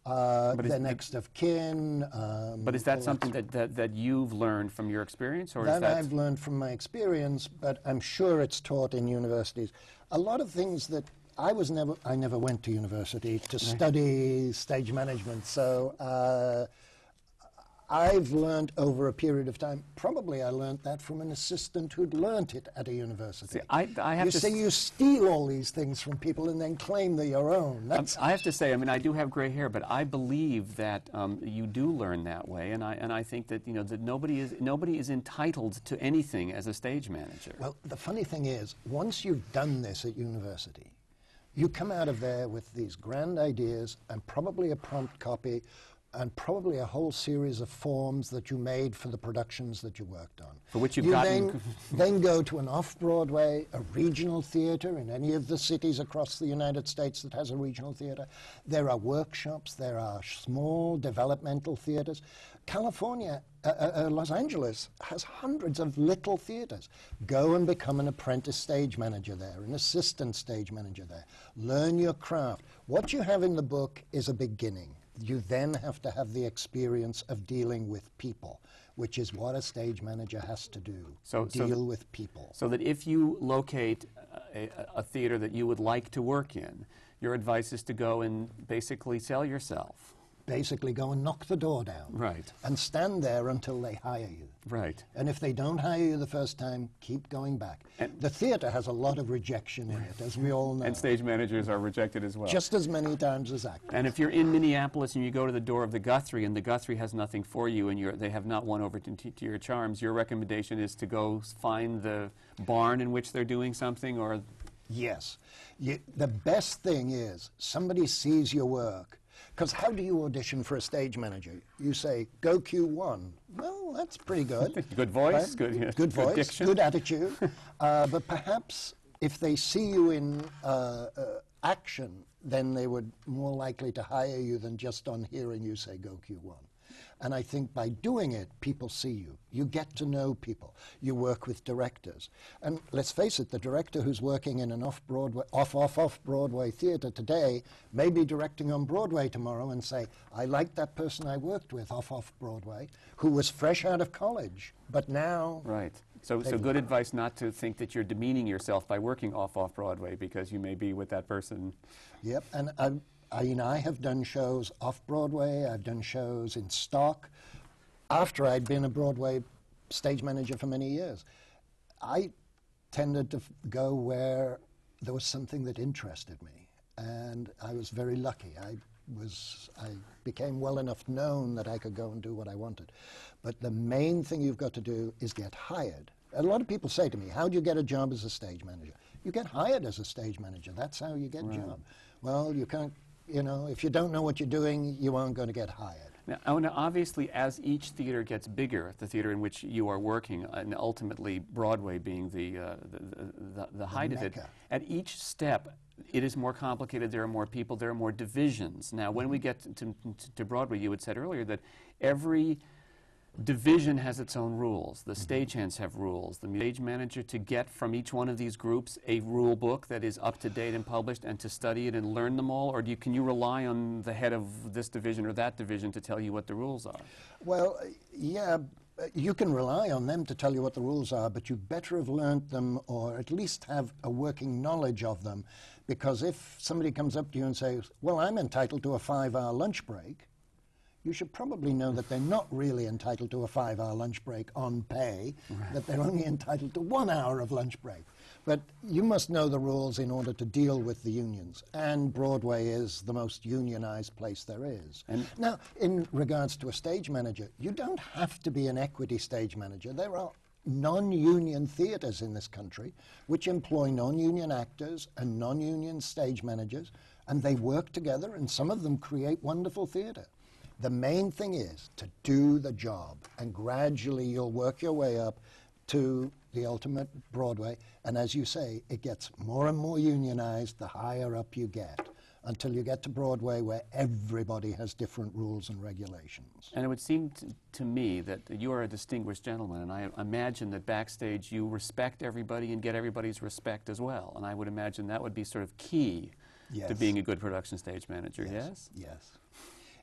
Uh, But is- their next of kin. Um, But is that something that, that, that you've learned from your experience, or is that that... I've learned from my experience, but I'm sure it's taught in universities. A lot of things that I was never, I never went to university to study stage management, so uh, I've learned over a period of time. Probably I learned that from an assistant who'd learnt it at a university. See, I- I have you to see, s- you steal all these things from people and then claim they're your own. Um, That's I have to say, I mean, I do have gray hair, but I believe that um, you do learn that way, and I and I think that you know that nobody is nobody is entitled to anything as a stage manager. Well, the funny thing is, once you've done this at university, you come out of there with these grand ideas and probably a prompt copy and probably a whole series of forms that you made for the productions that you worked on. For which you've you gotten- then, then go to an off-Broadway, a regional theater in any of the cities across the United States that has a regional theater. There are workshops, there are small developmental theaters. California, uh, uh, uh, Los Angeles has hundreds of little theaters. Go and become an apprentice stage manager there, an assistant stage manager there. Learn your craft. What you have in the book is a beginning. You then have to have the experience of dealing with people, which is what a stage manager has to do. So- so- deal with people. So that if you locate a, a theater that you would like to work in, your advice is to go and basically sell yourself. Basically, go and knock the door down. Right. And stand there until they hire you. Right. And if they don't hire you the first time, keep going back. And- the theater has a lot of rejection in it, as we all know. And stage managers are rejected as well. Just as many times as actors. And if you're in Minneapolis and you go to the door of the Guthrie and the Guthrie has nothing for you and you're, they have not won over to, to your charms, your recommendation is to go find the barn in which they're doing something or Yes. You, the best thing is somebody sees your work. Because how do you audition for a stage manager? You say, go Q1. Well, that's pretty good. Good voice, good- yeah, good good voice, diction. good attitude. uh, but perhaps if they see you in uh, uh, action, then they would more likely to hire you than just on hearing you say, go Q1. And I think by doing it, people see you. You get to know people. You work with directors. And let's face it, the director who's working in an off Broadway, off, off, off Broadway theater today may be directing on Broadway tomorrow and say, I like that person I worked with off, off Broadway who was fresh out of college, but now. Right. So, so good advice not to think that you're demeaning yourself by working off off Broadway because you may be with that person. Yep, and I, I, you know, I have done shows off Broadway. I've done shows in stock. After I'd been a Broadway stage manager for many years, I tended to f- go where there was something that interested me. and I was very lucky. I was I became well enough known that I could go and do what I wanted. But the main thing you've got to do is get hired. A lot of people say to me, "How do you get a job as a stage manager?" You get hired as a stage manager. That's how you get a job. Well, you can't. You know, if you don't know what you're doing, you aren't going to get hired. Now, now, obviously, as each theater gets bigger, the theater in which you are working, and ultimately Broadway being the, uh, the, the, the height of it, at each step, it is more complicated. There are more people. There are more divisions. Now, when we get to, to, to Broadway, you had said earlier that every division has its own rules. The stagehands have rules. The stage manager to get from each one of these groups a rule book that is up to date and published and to study it and learn them all? Or do you, can you rely on the head of this division or that division to tell you what the rules are? Well, yeah, you can rely on them to tell you what the rules are, but you better have learnt them or at least have a working knowledge of them. Because if somebody comes up to you and says, Well, I'm entitled to a five hour lunch break, you should probably know that they're not really entitled to a five hour lunch break on pay, that they're only entitled to one hour of lunch break. But you must know the rules in order to deal with the unions. And Broadway is the most unionized place there is. And- now, in regards to a stage manager, you don't have to be an equity stage manager. There are non union theatres in this country which employ non union actors and non union stage managers, and they work together, and some of them create wonderful theatre. The main thing is to do the job, and gradually you'll work your way up to the ultimate Broadway. And as you say, it gets more and more unionized the higher up you get until you get to Broadway where everybody has different rules and regulations. And it would seem to, to me that you are a distinguished gentleman, and I imagine that backstage you respect everybody and get everybody's respect as well. And I would imagine that would be sort of key to being a good production stage manager, yes? Yes.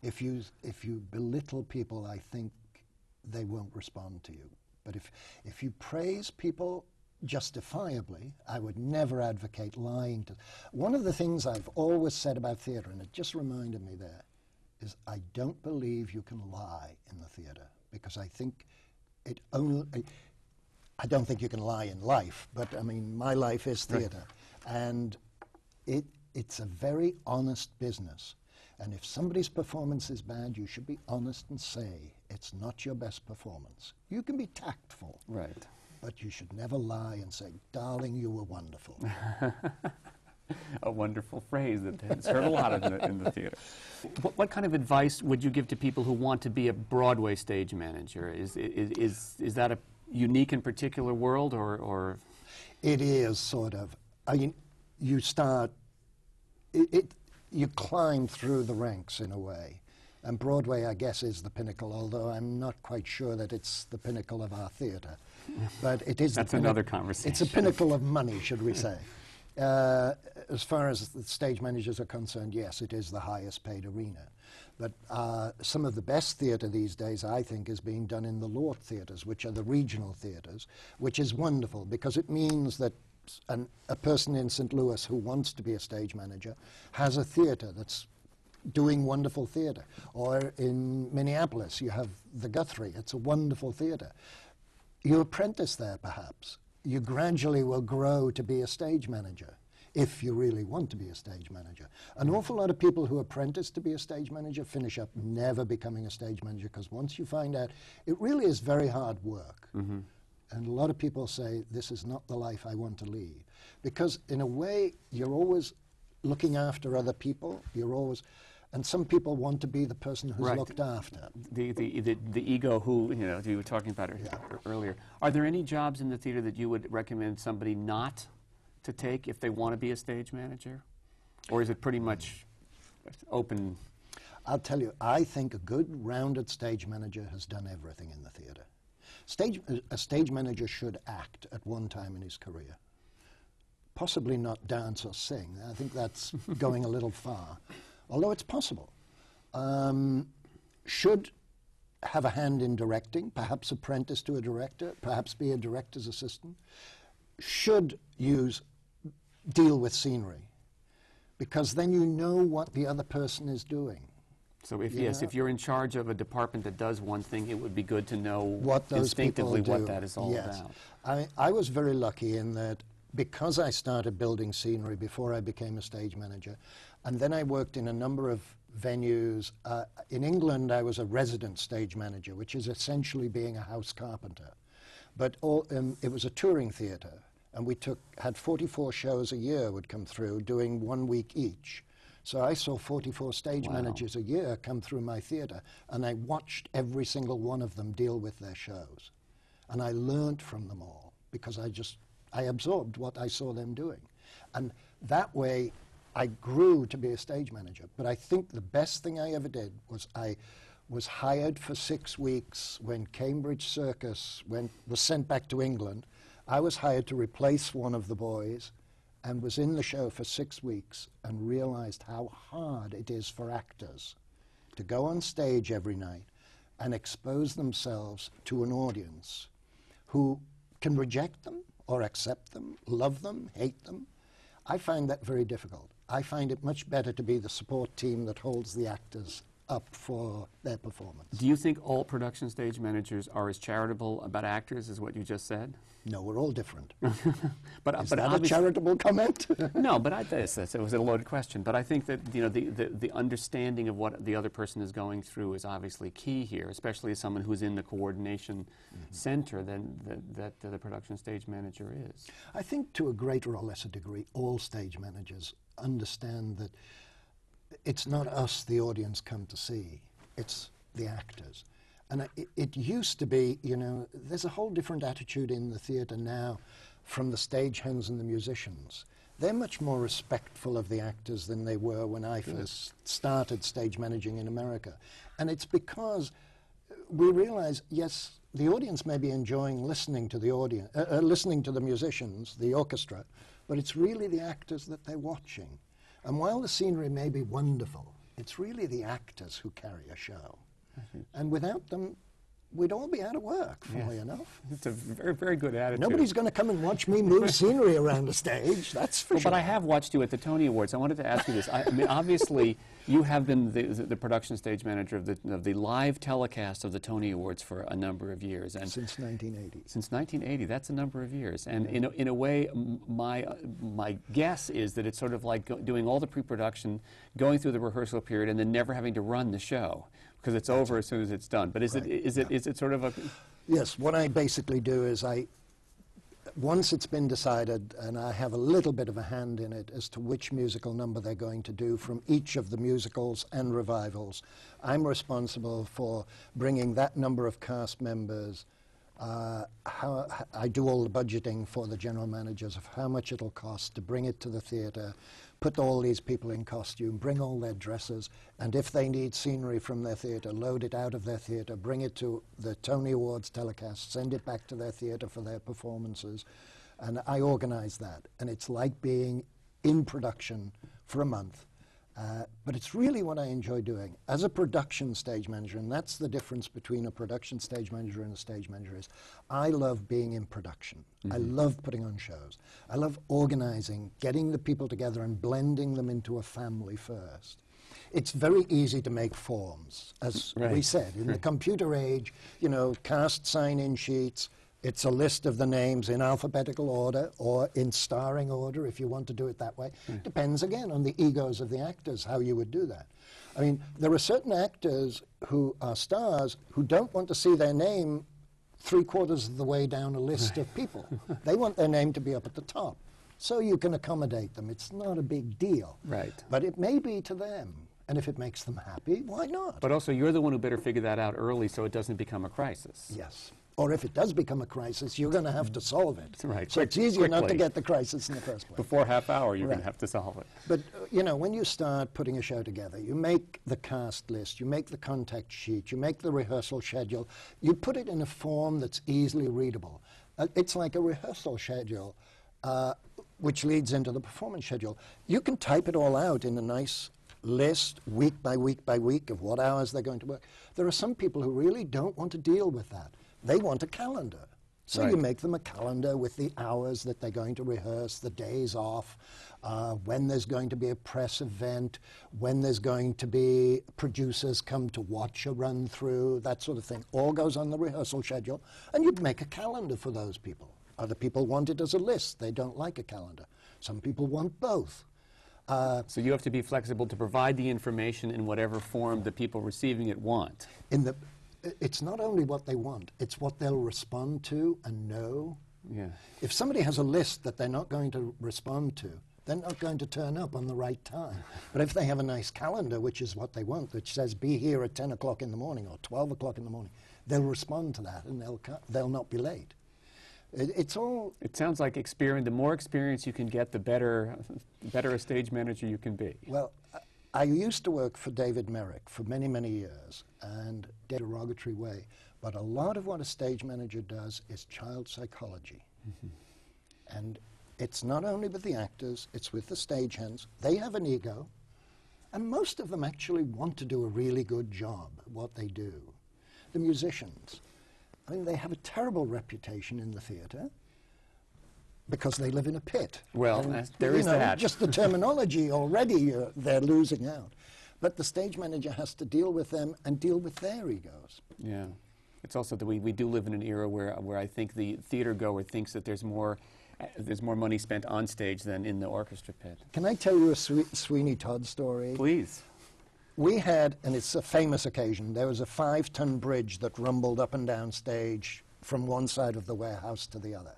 If you, if you belittle people, I think they won't respond to you. But if, if you praise people justifiably, I would never advocate lying to. One of the things I've always said about theatre, and it just reminded me there, is I don't believe you can lie in the theatre because I think it only. I don't think you can lie in life, but I mean, my life is theatre. And it, it's a very honest business. And if somebody's performance is bad, you should be honest and say it's not your best performance. You can be tactful, Right. but you should never lie and say, darling, you were wonderful. A wonderful phrase that has heard a lot in the, in the theater. What, what kind of advice would you give to people who want to be a Broadway stage manager? Is, is, is, is that a unique and particular world, or, or It is sort of. I mean, you start. It, it you climb through the ranks in a way, and Broadway, I guess, is the pinnacle. Although I'm not quite sure that it's the pinnacle of our theatre, but it is. That's another conversation. It's a pinnacle of money, should we say? Uh, as far as the stage managers are concerned, yes, it is the highest paid arena. But uh, some of the best theatre these days, I think, is being done in the Lort theatres, which are the regional theatres, which is wonderful because it means that an, a person in St. Louis who wants to be a stage manager has a theatre that's doing wonderful theatre. Or in Minneapolis, you have the Guthrie, it's a wonderful theatre. You apprentice there, perhaps. You gradually will grow to be a stage manager if you really want to be a stage manager. An awful lot of people who apprentice to be a stage manager finish up never becoming a stage manager because once you find out, it really is very hard work. Mm-hmm. And a lot of people say, This is not the life I want to lead. Because, in a way, you're always looking after other people. You're always. And some people want to be the person who's Right. looked after. the, the, the, the ego who, you know, you were talking about ear- earlier. Are there any jobs in the theater that you would recommend somebody not to take if they want to be a stage manager? Or is it pretty much open? I'll tell you, I think a good, rounded stage manager has done everything in the theatre. Stage, a stage manager should act at one time in his career. Possibly not dance or sing. I think that's going a little far, although it's possible. Um, should have a hand in directing, perhaps apprentice to a director, perhaps be a director's assistant. Should use deal with scenery, because then you know what the other person is doing. So if yes, if you're in charge of a department that does one thing, it would be good to know what instinctively what that is all yes. about. I, I was very lucky in that because I started building scenery before I became a stage manager, and then I worked in a number of venues. Uh, in England, I was a resident stage manager, which is essentially being a house carpenter. But all, um, it was a touring theatre, and we took had 44 shows a year would come through, doing one week each. So I saw 44 stage Wow. managers a year come through my theatre, and I watched every single one of them deal with their shows. And I learned from them all because I just, I absorbed what I saw them doing. And that way, I grew to be a stage manager. But I think the best thing I ever did was I was hired for six weeks when Cambridge Circus went, was sent back to England. I was hired to replace one of the boys and was in the show for six weeks and realized how hard it is for actors to go on stage every night and expose themselves to an audience who can reject them or accept them, love them, hate them. I find that very difficult. I find it much better to be the support team that holds the actors up for their performance. Do you think all production stage managers are as charitable about actors as what you just said? No, we're all different. But, Is but that a charitable comment? no, but I, this, it was a loaded question. But I think that you know the, the, the understanding of what the other person is going through is obviously key here, especially as someone who's in the coordination mm-hmm. center than that, that the production stage manager is. I think to a greater or lesser degree, all stage managers understand that it's not us, the audience, come to see, it's the actors. And it, it used to be, you know, there's a whole different attitude in the theatre now from the stagehands and the musicians. They're much more respectful of the actors than they were when I first started stage managing in America. And it's because we realize, yes, the audience may be enjoying listening to the audience, uh, uh, listening to the musicians, the orchestra, but it's really the actors that they're watching. And while the scenery may be wonderful, it's really the actors who carry a show. Mm-hmm. And without them, we'd all be out of work, funnily enough. It's a very, very good attitude. Nobody's going to come and watch me move scenery around the stage. That's for Well, sure. but I have watched you at the Tony Awards. I wanted to ask you this. I, I mean, obviously, you have been the, the, the production stage manager of the, of the live telecast of the Tony Awards for a number of years, and since 1980. since 1980, that's a number of years. And in a, in a way, my uh, my guess is that it's sort of like go, doing all the pre-production, going through the rehearsal period, and then never having to run the show because it's over as soon as it's done. But is it Right, is it is it sort of a Yes, what I basically do is I, once it's been decided, and I have a little bit of a hand in it as to which musical number they're going to do from each of the musicals and revivals, I'm responsible for bringing that number of cast members. Uh, how, I do all the budgeting for the general managers of how much it'll cost to bring it to the theatre, put all these people in costume, bring all their dresses, and if they need scenery from their theatre, load it out of their theatre, bring it to the Tony Awards telecast, send it back to their theatre for their performances. And I organize that. And it's like being in production for a month. Uh, but it's really what I enjoy doing. As a production stage manager, and that's the difference between a production stage manager and a stage manager is I love being in production. I love putting on shows. I love organizing, getting the people together and blending them into a family first. It's very easy to make forms, as we said. In the computer age, you know, cast sign-in sheets, it's a list of the names in alphabetical order or in starring order if you want to do it that way. Hmm. Depends again on the egos of the actors how you would do that. I mean, there are certain actors who are stars who don't want to see their name three quarters of the way down a list of people. they want their name to be up at the top. So you can accommodate them. It's not a big deal. Right. But it may be to them. And if it makes them happy, why not? But also, you're the one who better figure that out early so it doesn't become a crisis. Yes. Or if it does become a crisis, you're going to have to solve it. Right, So quick- it's easier not to get the crisis in the first place. Before half hour, you're going to have to solve it. But, uh, you know, when you start putting a show together, you make the cast list, you make the contact sheet, you make the rehearsal schedule, you put it in a form that's easily readable. Uh, it's like a rehearsal schedule, uh, which leads into the performance schedule. You can type it all out in a nice list, week by week by week, of what hours they're going to work. There are some people who really don't want to deal with that. They want a calendar. So you make them a calendar with the hours that they're going to rehearse, the days off, uh, when there's going to be a press event, when there's going to be producers come to watch a run through, that sort of thing. All goes on the rehearsal schedule, and you'd make a calendar for those people. Other people want it as a list. They don't like a calendar. Some people want both. Uh, So you have to be flexible to provide the information in whatever form the people receiving it want. in the, it's not only what they want, it's what they'll respond to and know. Yeah. If somebody has a list that they're not going to respond to, they're not going to turn up on the right time. But if they have a nice calendar, which is what they want, which says be here at 10 o'clock in the morning or 12 o'clock in the morning, they'll respond to that and they'll, they'll not be late. It, it's all, It sounds like experience. The more experience you can get, the better, the better a stage manager you can be. well, I used to work for David Merrick for many, many years and a derogatory way. But a lot of what a stage manager does is child psychology. And it's not only with the actors, it's with the stagehands. They have an ego, and most of them actually want to do a really good job at what they do. The musicians, I mean, they have a terrible reputation in the theatre because they live in a pit. Well, And, that's- there know, that. Just the terminology already, uh, they're losing out. But the stage manager has to deal with them and deal with their egos. Yeah. It's also that we, we do live in an era where, where I think the theater goer thinks that there's more, uh, there's more money spent on stage than in the orchestra pit. Can I tell you a Swe- Sweeney Todd story? Please. We had, and it's a famous occasion, there was a five ton bridge that rumbled up and down stage from one side of the warehouse to the other.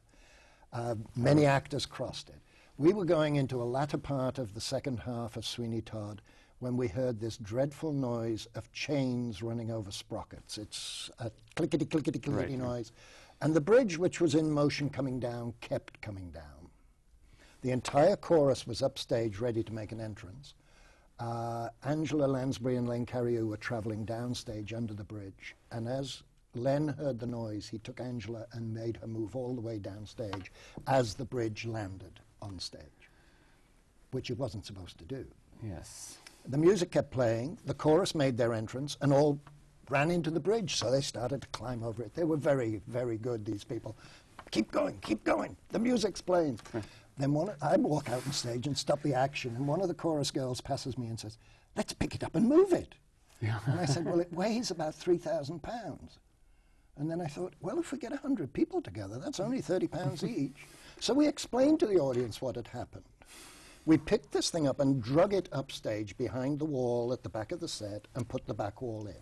Uh, many actors crossed it. We were going into a latter part of the second half of Sweeney Todd when we heard this dreadful noise of chains running over sprockets. It's a clickety, clickety, clickety Right. noise. And the bridge, which was in motion coming down, kept coming down. The entire chorus was upstage ready to make an entrance. Uh, Angela Lansbury and Len Cariou were traveling downstage under the bridge, and as Len heard the noise, he took Angela and made her move all the way downstage as the bridge landed on stage, which it wasn't supposed to do. Yes. The music kept playing, the chorus made their entrance, and all ran into the bridge, so they started to climb over it. They were very, very good, these people. Keep going, keep going. The music's playing. then one, I walk out on stage and stop the action, and one of the chorus girls passes me and says, Let's pick it up and move it. Yeah. And I said, Well, it weighs about 3,000 pounds. And then I thought, well, if we get 100 people together, that's only 30 pounds each. So we explained to the audience what had happened. We picked this thing up and drug it upstage behind the wall at the back of the set and put the back wall in.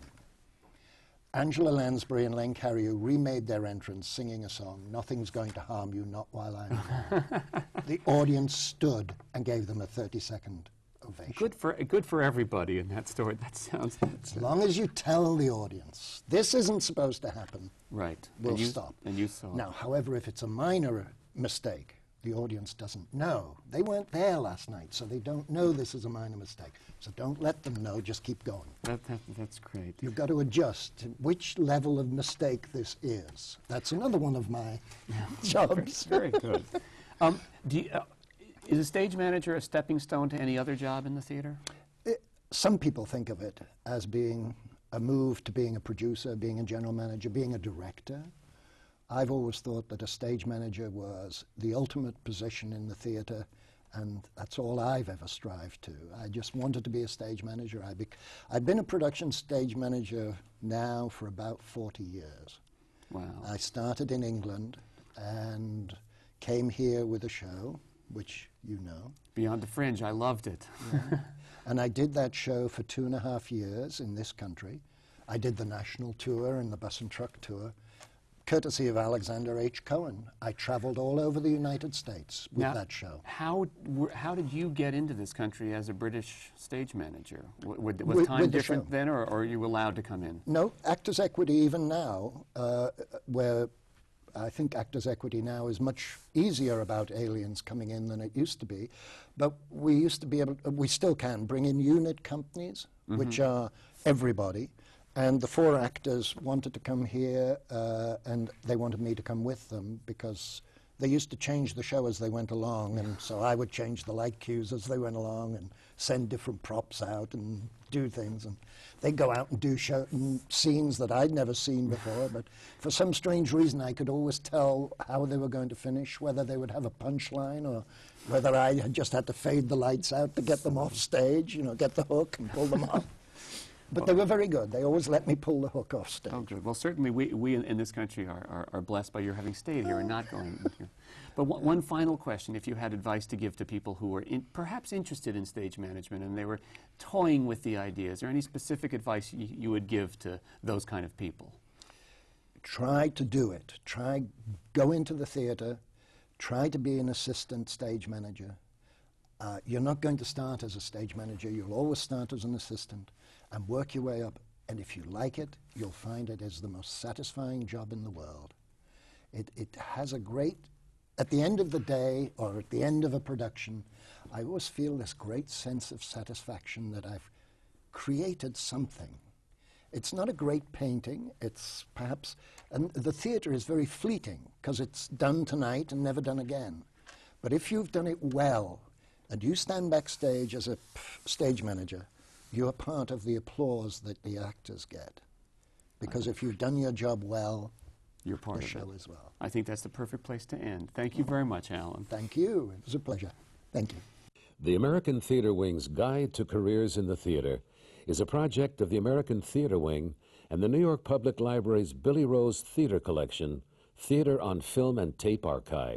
Angela Lansbury and Len Cariou remade their entrance singing a song, Nothing's Going to Harm You, Not While I'm Here. the audience stood and gave them a 30 second ovation. Good for, good for everybody in that story. That sounds As long as you tell the audience, this isn't supposed to happen, right. we'll and you, stop. And you saw. it. Now, however, if it's a minor mistake, the audience doesn't know. They weren't there last night, so they don't know this is a minor mistake. So don't let them know, just keep going. That, that, that's great. You've got to adjust to which level of mistake this is. That's another one of my jobs. Very good. Um, do you, uh, is a stage manager a stepping stone to any other job in the theater? It- some people think of it as being a move to being a producer, being a general manager, being a director. I've always thought that a stage manager was the ultimate position in the theatre, and that's all I've ever strived to. I just wanted to be a stage manager. I bec- I've been a production stage manager now for about 40 years. Wow. I started in England and came here with a show, which you know. Beyond the Fringe, I loved it. And I did that show for two and a half years in this country. I did the national tour and the bus and truck tour, courtesy of Alexander H. Cohen. I traveled all over the United States with Now, that show. How, how did you get into this country as a British stage manager? W- was With- time with different show. then, or, or are you allowed to come in? No, Actors Equity, even now, uh, where I think Actors Equity now is much easier about aliens coming in than it used to be. But we used to be able, we still can bring in unit companies, which are everybody. And the four actors wanted to come here, uh, and they wanted me to come with them because they used to change the show as they went along, and so I would change the light cues as they went along and send different props out and do things. And they'd go out and do show, mm, scenes that I'd never seen before, but for some strange reason, I could always tell how they were going to finish, whether they would have a punchline or whether I had just had to fade the lights out to get them off stage, you know, get the hook and pull them off. But they were very good. They always let me pull the hook off stage. Oh, good. Well, certainly we, we in, in this country are, are, are blessed by your having stayed here and not going. here. But one, one final question, if you had advice to give to people who were in, perhaps interested in stage management and they were toying with the idea, is there any specific advice you, you would give to those kind of people? Try to do it. Try, go into the theatre, try to be an assistant stage manager. Uh, you're not going to start as a stage manager, you'll always start as an assistant and work your way up. And if you like it, you'll find it is the most satisfying job in the world. It, it has a great, at the end of the day or at the end of a production, I always feel this great sense of satisfaction that I've created something. It's not a great painting, it's perhaps, and the theatre is very fleeting because it's done tonight and never done again. But if you've done it well and you stand backstage as a stage manager, you're part of the applause that the actors get. Because if you've done your job well, You're part the of show it. as well. I think that's the perfect place to end. Thank you very much, Alan. Thank you. It was a pleasure. Thank you. The American Theater Wing's Guide to Careers in the Theater is a project of the American Theater Wing and the New York Public Library's Billy Rose Theater Collection, Theater on Film and Tape Archive.